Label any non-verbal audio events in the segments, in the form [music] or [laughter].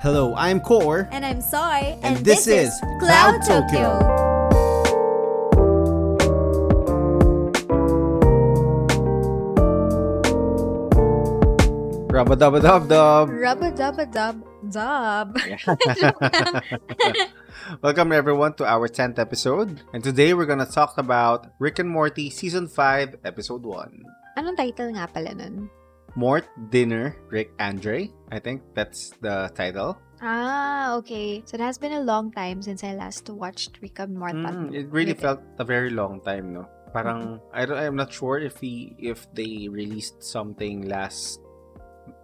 Hello, I'm Core. And I'm Soy. And this is Cloud Tokyo. Rubba dubba dub dub. Rubba dubba dub dub. [laughs] Welcome everyone to our 10th episode. And today we're gonna talk about Rick and Morty Season 5, Episode 1. Anong title nga pala nun? Mort, Dinner, Rick, Andre. I think that's the title. Ah, okay. So it has been a long time since I last watched Rick and Morty. Mm, it really felt a very long time, no? Parang I don't, I'm not sure if he if they released something last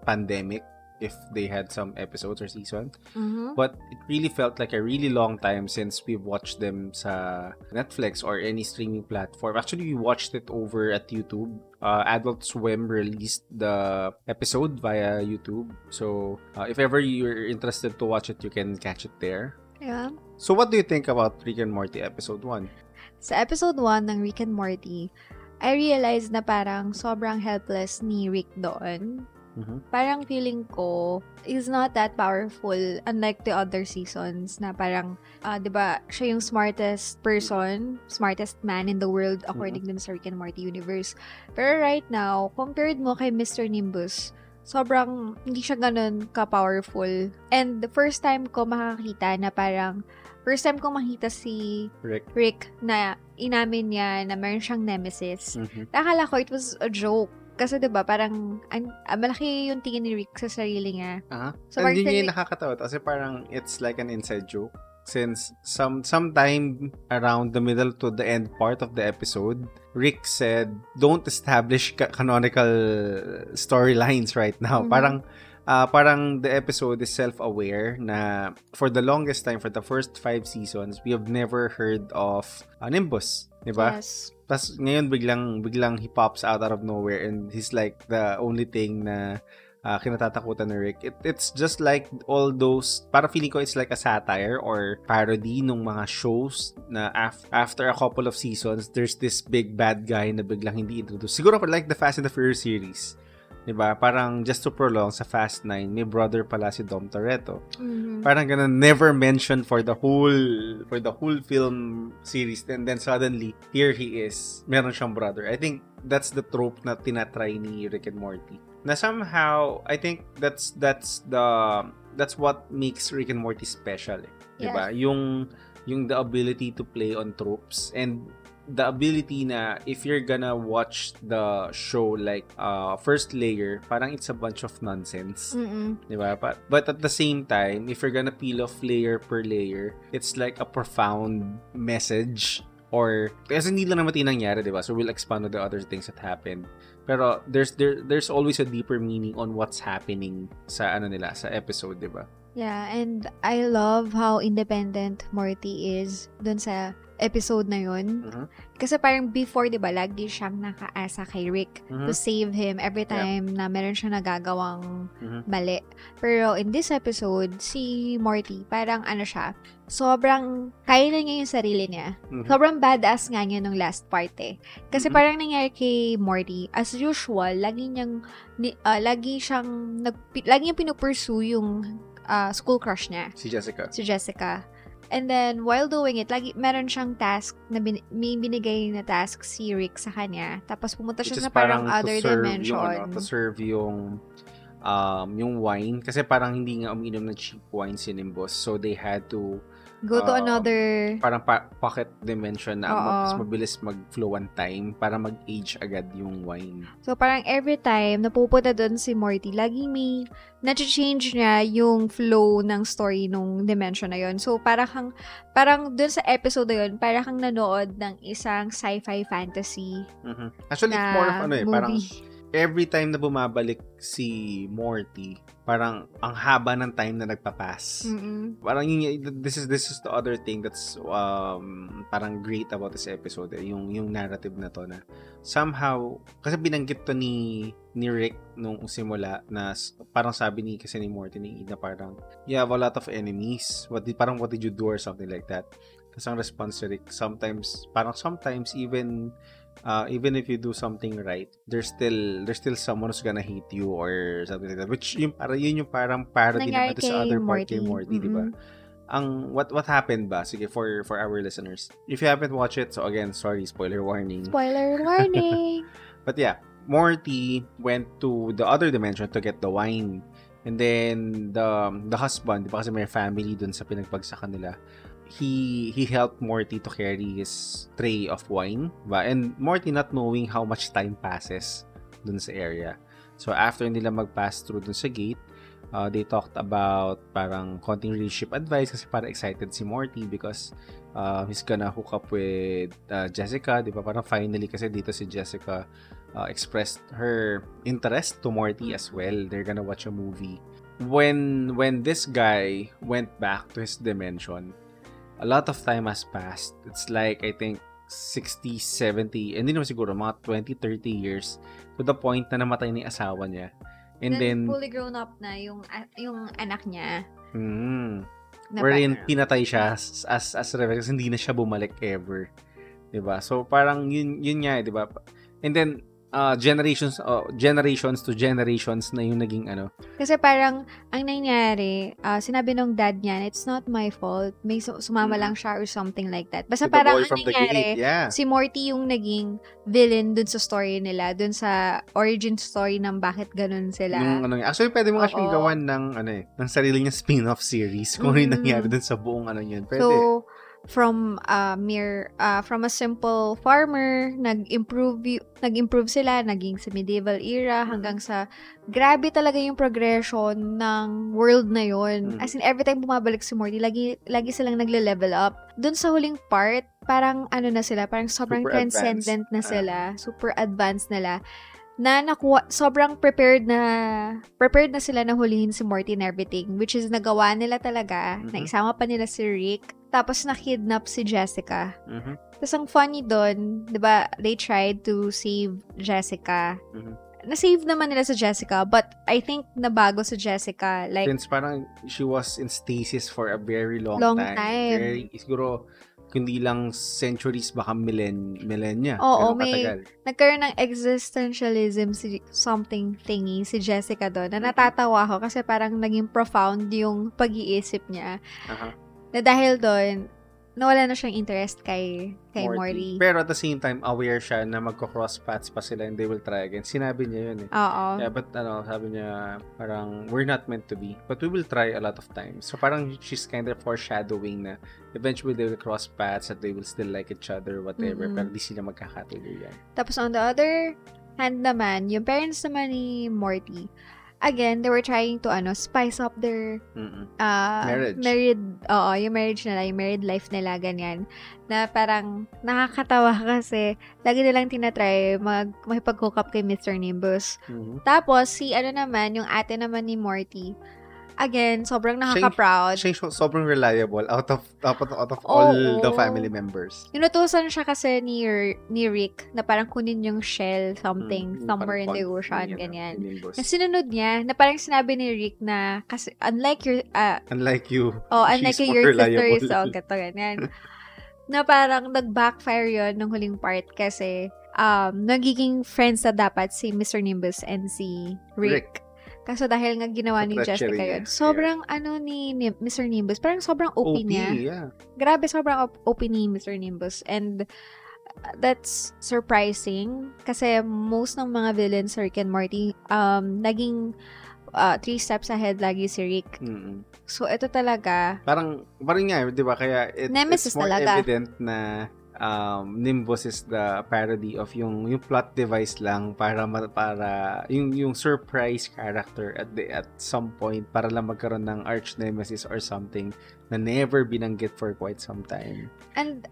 pandemic if they had some episodes or season Mhm. but it really felt like a really long time since we've watched them sa Netflix or any streaming platform actually we watched it over at YouTube uh, Adult Swim released the episode via YouTube so uh, if ever you're interested to watch it you can catch it there Yeah. so what do you think about Rick and Morty episode 1 Sa episode 1 ng Rick and Morty, I realized na parang sobrang helpless ni Rick doon. Mhm. Parang feeling ko, is not that powerful unlike the other seasons na parang, ah, di ba, siya yung smartest person, smartest man in the world according dun sa Rick and Morty universe. Pero right now, compared mo kay Mr. Nimbus, sobrang hindi siya ganun ka-powerful. And the first time ko makakita na parang, first time ko makita si Rick Rick na inamin niya na meron siyang nemesis. Mhm. Akala ko it was a joke. Kasi 'di ba parang an, ah, malaki yung tingin ni Rick sa sarili niya. Aha. So, parang yun yung nakakatawa kasi parang it's like an inside joke since some sometime around the middle to the end part of the episode Rick said don't establish ca- canonical storylines right now Mhm. parang ah, parang the episode is self-aware na for the longest time for the first five seasons we have never heard of uh, Nimbus di ba Yes. Tapos ngayon biglang biglang he pops out out of nowhere and he's like the only thing na uh, kinatatakutan ni Rick. It, it's just like all those, para feeling ko it's like a satire or parody nung mga shows na af- after a couple of seasons, there's this big bad guy na biglang hindi introduced. Siguro like the Fast and the Furious series. 'Di ba? Parang just to prolong sa Fast 9, may brother pala si Dom Toretto. Mhm. Parang ganun, never mentioned for the whole for the whole film series. And then suddenly, here he is. Meron siyang brother. I think that's the trope na tinatry ni Rick and Morty. Na somehow, I think that's that's the that's what makes Rick and Morty special. Eh. Diba? Yung yung the ability to play on tropes and the ability na if you're gonna watch the show like uh first layer parang it's a bunch of nonsense Mm-mm. Di ba? But, but at the same time, if you're gonna peel off layer per layer, it's like a profound message or kasi hindi lang naman tinangyari, di ba? So we'll expand on the other things that happened. Pero there's there there's always a deeper meaning on what's happening sa ano nila, sa episode, di ba? Yeah, and I love how independent Morty is dun sa episode na yun. Mhm. Kasi parang before, di ba, lagi siyang nakaasa kay Rick Mhm. to save him every time na meron siya nagagawang Mhm. mali. Pero in this episode, si Morty, parang ano siya, sobrang kaya na niya yung sarili niya. Mhm. Sobrang badass nga niya nung last part eh. Kasi Mhm. parang nangyari kay Morty, as usual, lagi niyang, ni, ah, lagi siyang, nag, lagi niyang pinupursue yung ah, school crush niya, Si Jessica. si Jessica. And then, while doing it, lagi, meron siyang task, na bin, may binigay na task si Rick sa kanya. Tapos pumunta Which siya is sa parang, to other dimension. Yung, ano, to serve yung um, yung wine. Kasi parang hindi nga uminom ng cheap wine si Nimbus. So they had to Go to um, another... parang pa- pocket dimension na Oo. mas mabilis mag-flow ang time para mag-age agad yung wine. So, parang every time napupunta doon si Morty, laging may na-change niya yung flow ng story nung dimension na yon. So, parang kang, parang doon sa episode na yun, parang kang nanood ng isang sci-fi fantasy Mhm. Actually, na it's more of ano eh, parang movie. Every time na bumabalik si Morty, parang ang haba ng time na nagpapass. Mm-mm. Parang yun, this is this is the other thing that's um parang great about this episode eh, yung yung narrative na to na somehow kasi binanggit to ni ni Rick nung simula na parang sabi ni kasi ni Morty ni na parang you have a lot of enemies what did, parang what did you do or something like that tapos ang response ni Rick sometimes parang sometimes even uh, even if you do something right, there's still there's still someone who's gonna hate you or something like that. Which yung para yun yung parang parody Nangyari naman sa other part kay Morty. Morty, di ba? Ang what what happened ba? Sige for for our listeners. If you haven't watched it, so again, sorry, spoiler warning. Spoiler [laughs] warning! But yeah, Morty went to the other dimension to get the wine. And then the the husband, di ba kasi may family dun sa pinagbagsakan nila. He he helped Morty to carry his tray of wine, ba? And Morty not knowing how much time passes dun sa area. So after nila mag-pass through dun sa gate, uh, they talked about parang konting relationship advice kasi para excited si Morty because uh, he's gonna hook up with uh, Jessica, di ba? Parang finally kasi dito si Jessica uh, expressed her interest to Morty as well. They're gonna watch a movie. When when this guy went back to his dimension, a lot of time has passed. It's like I think 60, 70, hindi naman siguro, mga 20, 30 years to the point na namatay ni asawa niya. And then, fully grown up na yung yung anak niya. mm, Na wherein parang- pinatay siya as as, as Rebecca kasi hindi na siya bumalik ever. 'Di ba? So parang yun yun nga, eh, 'di ba? And then uh, generations uh, generations to generations na yung naging ano. Kasi parang, ang nangyari, ah, sinabi nung dad niya, it's not my fault. May su- sumama Mm. lang siya or something like that. Basta parang ang nangyari, gate. Yeah. si Morty yung naging villain dun sa story nila, dun sa origin story ng bakit ganun sila. Yung ano, actually pwede mo Oo. gawan ng ano eh, ng sarili niya spin-off series kung ano yung Mm. nangyari dun sa buong ano yun. Pwede. So, from uh, mere uh, from a simple farmer, nag-improve nag-improve sila, naging sa medieval era Mm. hanggang sa grabe talaga yung progression ng world na yon. Mm. As in every time bumabalik si Morty, lagi lagi silang nagle-level up. Doon sa huling part, parang ano na sila, parang sobrang Super advanced. transcendent na Ah. sila, super advanced nila na nakuha, sobrang prepared na prepared na sila na hulihin si Morty and everything which is nagawa nila talaga Mhm. na isama pa nila si Rick tapos na-kidnap si Jessica Mhm. tapos ang funny doon, 'di ba they tried to save Jessica Mhm. na-save naman nila si Jessica but I think nabago si Jessica like Since parang she was in stasis for a very long, Long time. time. Very, siguro, kundi lang centuries, baka millen, millennia. Oo, Ganun may- katagal. nagkaroon ng existentialism si something thingy si Jessica doon na natatawa ko kasi parang naging profound yung pag-iisip niya Aha. Na dahil doon nawala na siyang interest kay kay Morty. Pero at the same time, aware siya na magko-cross paths pa sila and they will try again. Sinabi niya yun eh. Oo. Yeah, but ano, sabi niya, parang, we're not meant to be. But we will try a lot of times. So parang she's kind of foreshadowing na eventually they will cross paths that they will still like each other, whatever. Mm-mm. Pero di sila magkakatuluyan. Tapos on the other hand naman, yung parents naman ni Morty, again, they were trying to ano, spice up their Mm-mm. uh, Marriage. married, oo, yung marriage nila, yung married life nila, ganyan. Na parang nakakatawa [laughs] kasi lagi nilang tinatry mag, makipag-hook up kay Mr. Nimbus. Mhm. Tapos, si ano naman, yung ate naman ni Morty, again, sobrang Siya nakaka-proud. Siya so- sobrang reliable out of out of, out of all Oo. the family members. Inutusan siya kasi ni, ni Rick na parang kunin yung shell, something, Mm, somewhere in the ocean, yun, ganyan. Na sinunod niya, na parang sinabi ni Rick na, kasi unlike your, ah, Unlike you, oh, unlike your sister is all gato, ganyan. na parang nag-backfire yon ng huling part kasi um, nagiging friends na dapat si Mr. Nimbus and si Rick. Kaso dahil nga ginawa ni Jessica yun, sobrang ano ni, ni Mr. Nimbus, parang sobrang OP, OP, niya. yeah. Grabe, sobrang op- ni Mr. Nimbus. And uh, that's surprising kasi most ng mga villains sa Rick and Morty, um, naging uh, three steps ahead lagi si Rick. Mm-mm. So, ito talaga, Parang, parang nga, di ba? Kaya it, Nemesis it's more talaga. evident na um, Nimbus is the parody of yung yung plot device lang para para yung yung surprise character at the at some point para lang magkaroon ng arch nemesis or something na never binanggit for quite some time. and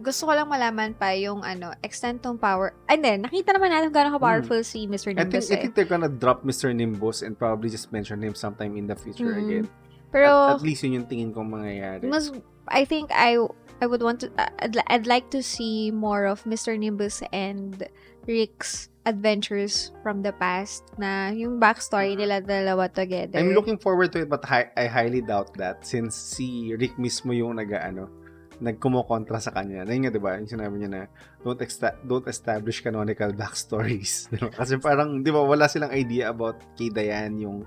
gusto ko lang malaman pa yung ano, extent ng power. And then, nakita naman natin gano'ng ka-powerful si Mr. I think, Nimbus I eh. think they're gonna drop Mr. Nimbus and probably just mention him sometime in the future Mhm. again. Pero, at, at least yun yung tingin kong mangyayari. mas I think I I would want to uh, I'd, I'd like to see more of Mr. Nimbus and Rick's adventures from the past na yung backstory nila dalawa together. I'm looking forward to it but hi- I highly doubt that since si Rick mismo yung nag ano nagkumokontra sa kanya. Na yun nga, di ba? Yung sinabi niya na, don't, exta- don't establish canonical backstories. [laughs] Di ba? Kasi parang, di ba, wala silang idea about kay Diane, yung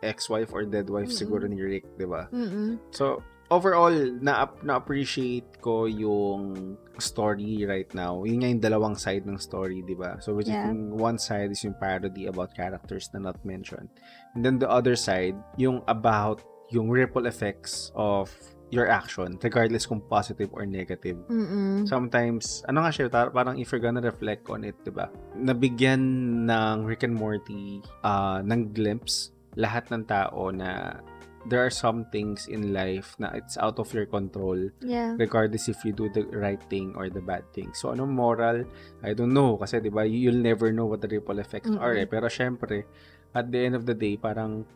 ex-wife or dead wife Mm-mm. siguro ni Rick, di ba? Mm-mm. So, overall, na na-appreciate ko yung story right now. Yun nga yung dalawang side ng story, di ba? So, which is Yeah. yung one side is yung parody about characters na not mentioned. And then the other side, yung about yung ripple effects of your action, regardless kung positive or negative. Mm-mm. Sometimes, ano nga siya, parang if you're gonna reflect on it, di ba? Nabigyan ng Rick and Morty ah, ng glimpse lahat ng tao na there are some things in life na it's out of your control Yeah. regardless if you do the right thing or the bad thing. So, anong moral? I don't know. Kasi, di ba, you'll never know what the ripple effects are Mm-mm. eh. Pero, syempre, at the end of the day, parang,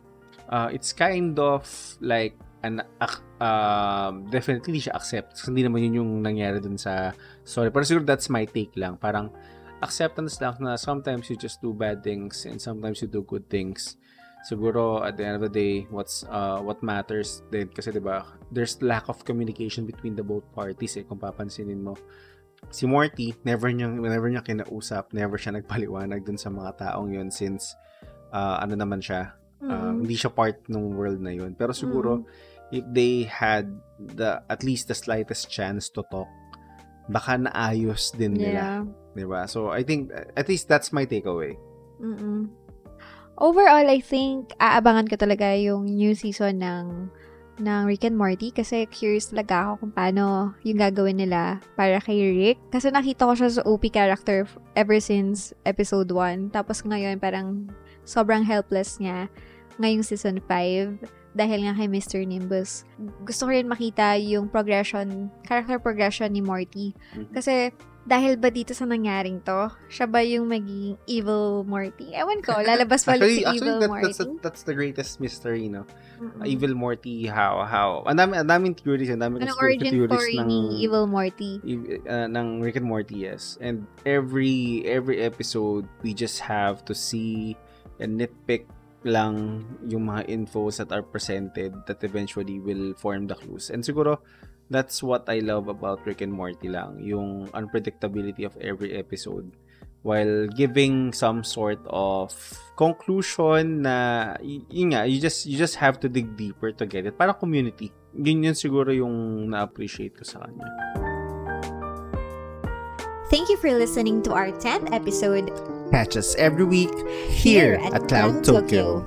uh, it's kind of like, an, um, definitely siya accept. Kasi hindi naman yun yung nangyari dun sa story. Pero siguro that's my take lang. Parang, acceptance lang na sometimes you just do bad things and sometimes you do good things. Siguro at the end of the day, what's uh, what matters din kasi 'di ba, there's lack of communication between the both parties eh kung papansinin mo. Si Morty, never niya never niya kinausap, never siya nagpaliwanag dun sa mga taong yun since uh, ano naman siya, uh, Mm-mm. hindi siya part ng world na yun. Pero siguro if they had the at least the slightest chance to talk, baka naayos din nila, Yeah. 'di ba? So I think at least that's my takeaway. Mm-mm. Overall, I think aabangan ko talaga yung new season ng ng Rick and Morty kasi curious talaga ako kung paano yung gagawin nila para kay Rick. Kasi nakita ko siya sa OP character ever since episode 1. Tapos ngayon parang sobrang helpless niya ngayong season 5 dahil nga kay Mr. Nimbus. Gusto ko rin makita yung progression, character progression ni Morty. Mhm. Kasi dahil ba dito sa nangyaring to, siya ba yung magiging evil Morty? Ewan ko, [laughs] lalabas pa ulit si evil that, Morty. that's, that's the greatest mystery, no? Mm-mm. Evil Morty, how, how. Ang dami, ang daming theories, ang daming conspiracy origin theories story ng, ni Evil Morty? uh, ng Rick and Morty, yes. And every, every episode, we just have to see and nitpick lang yung mga infos that are presented that eventually will form the clues. And siguro, that's what I love about Rick and Morty lang, yung unpredictability of every episode while giving some sort of conclusion na y- yun nga, you just you just have to dig deeper to get it. Para community. Yun yun siguro yung na-appreciate ko sa kanya. Thank you for listening to our 10th episode Catch us every week here at Cloud Tokyo.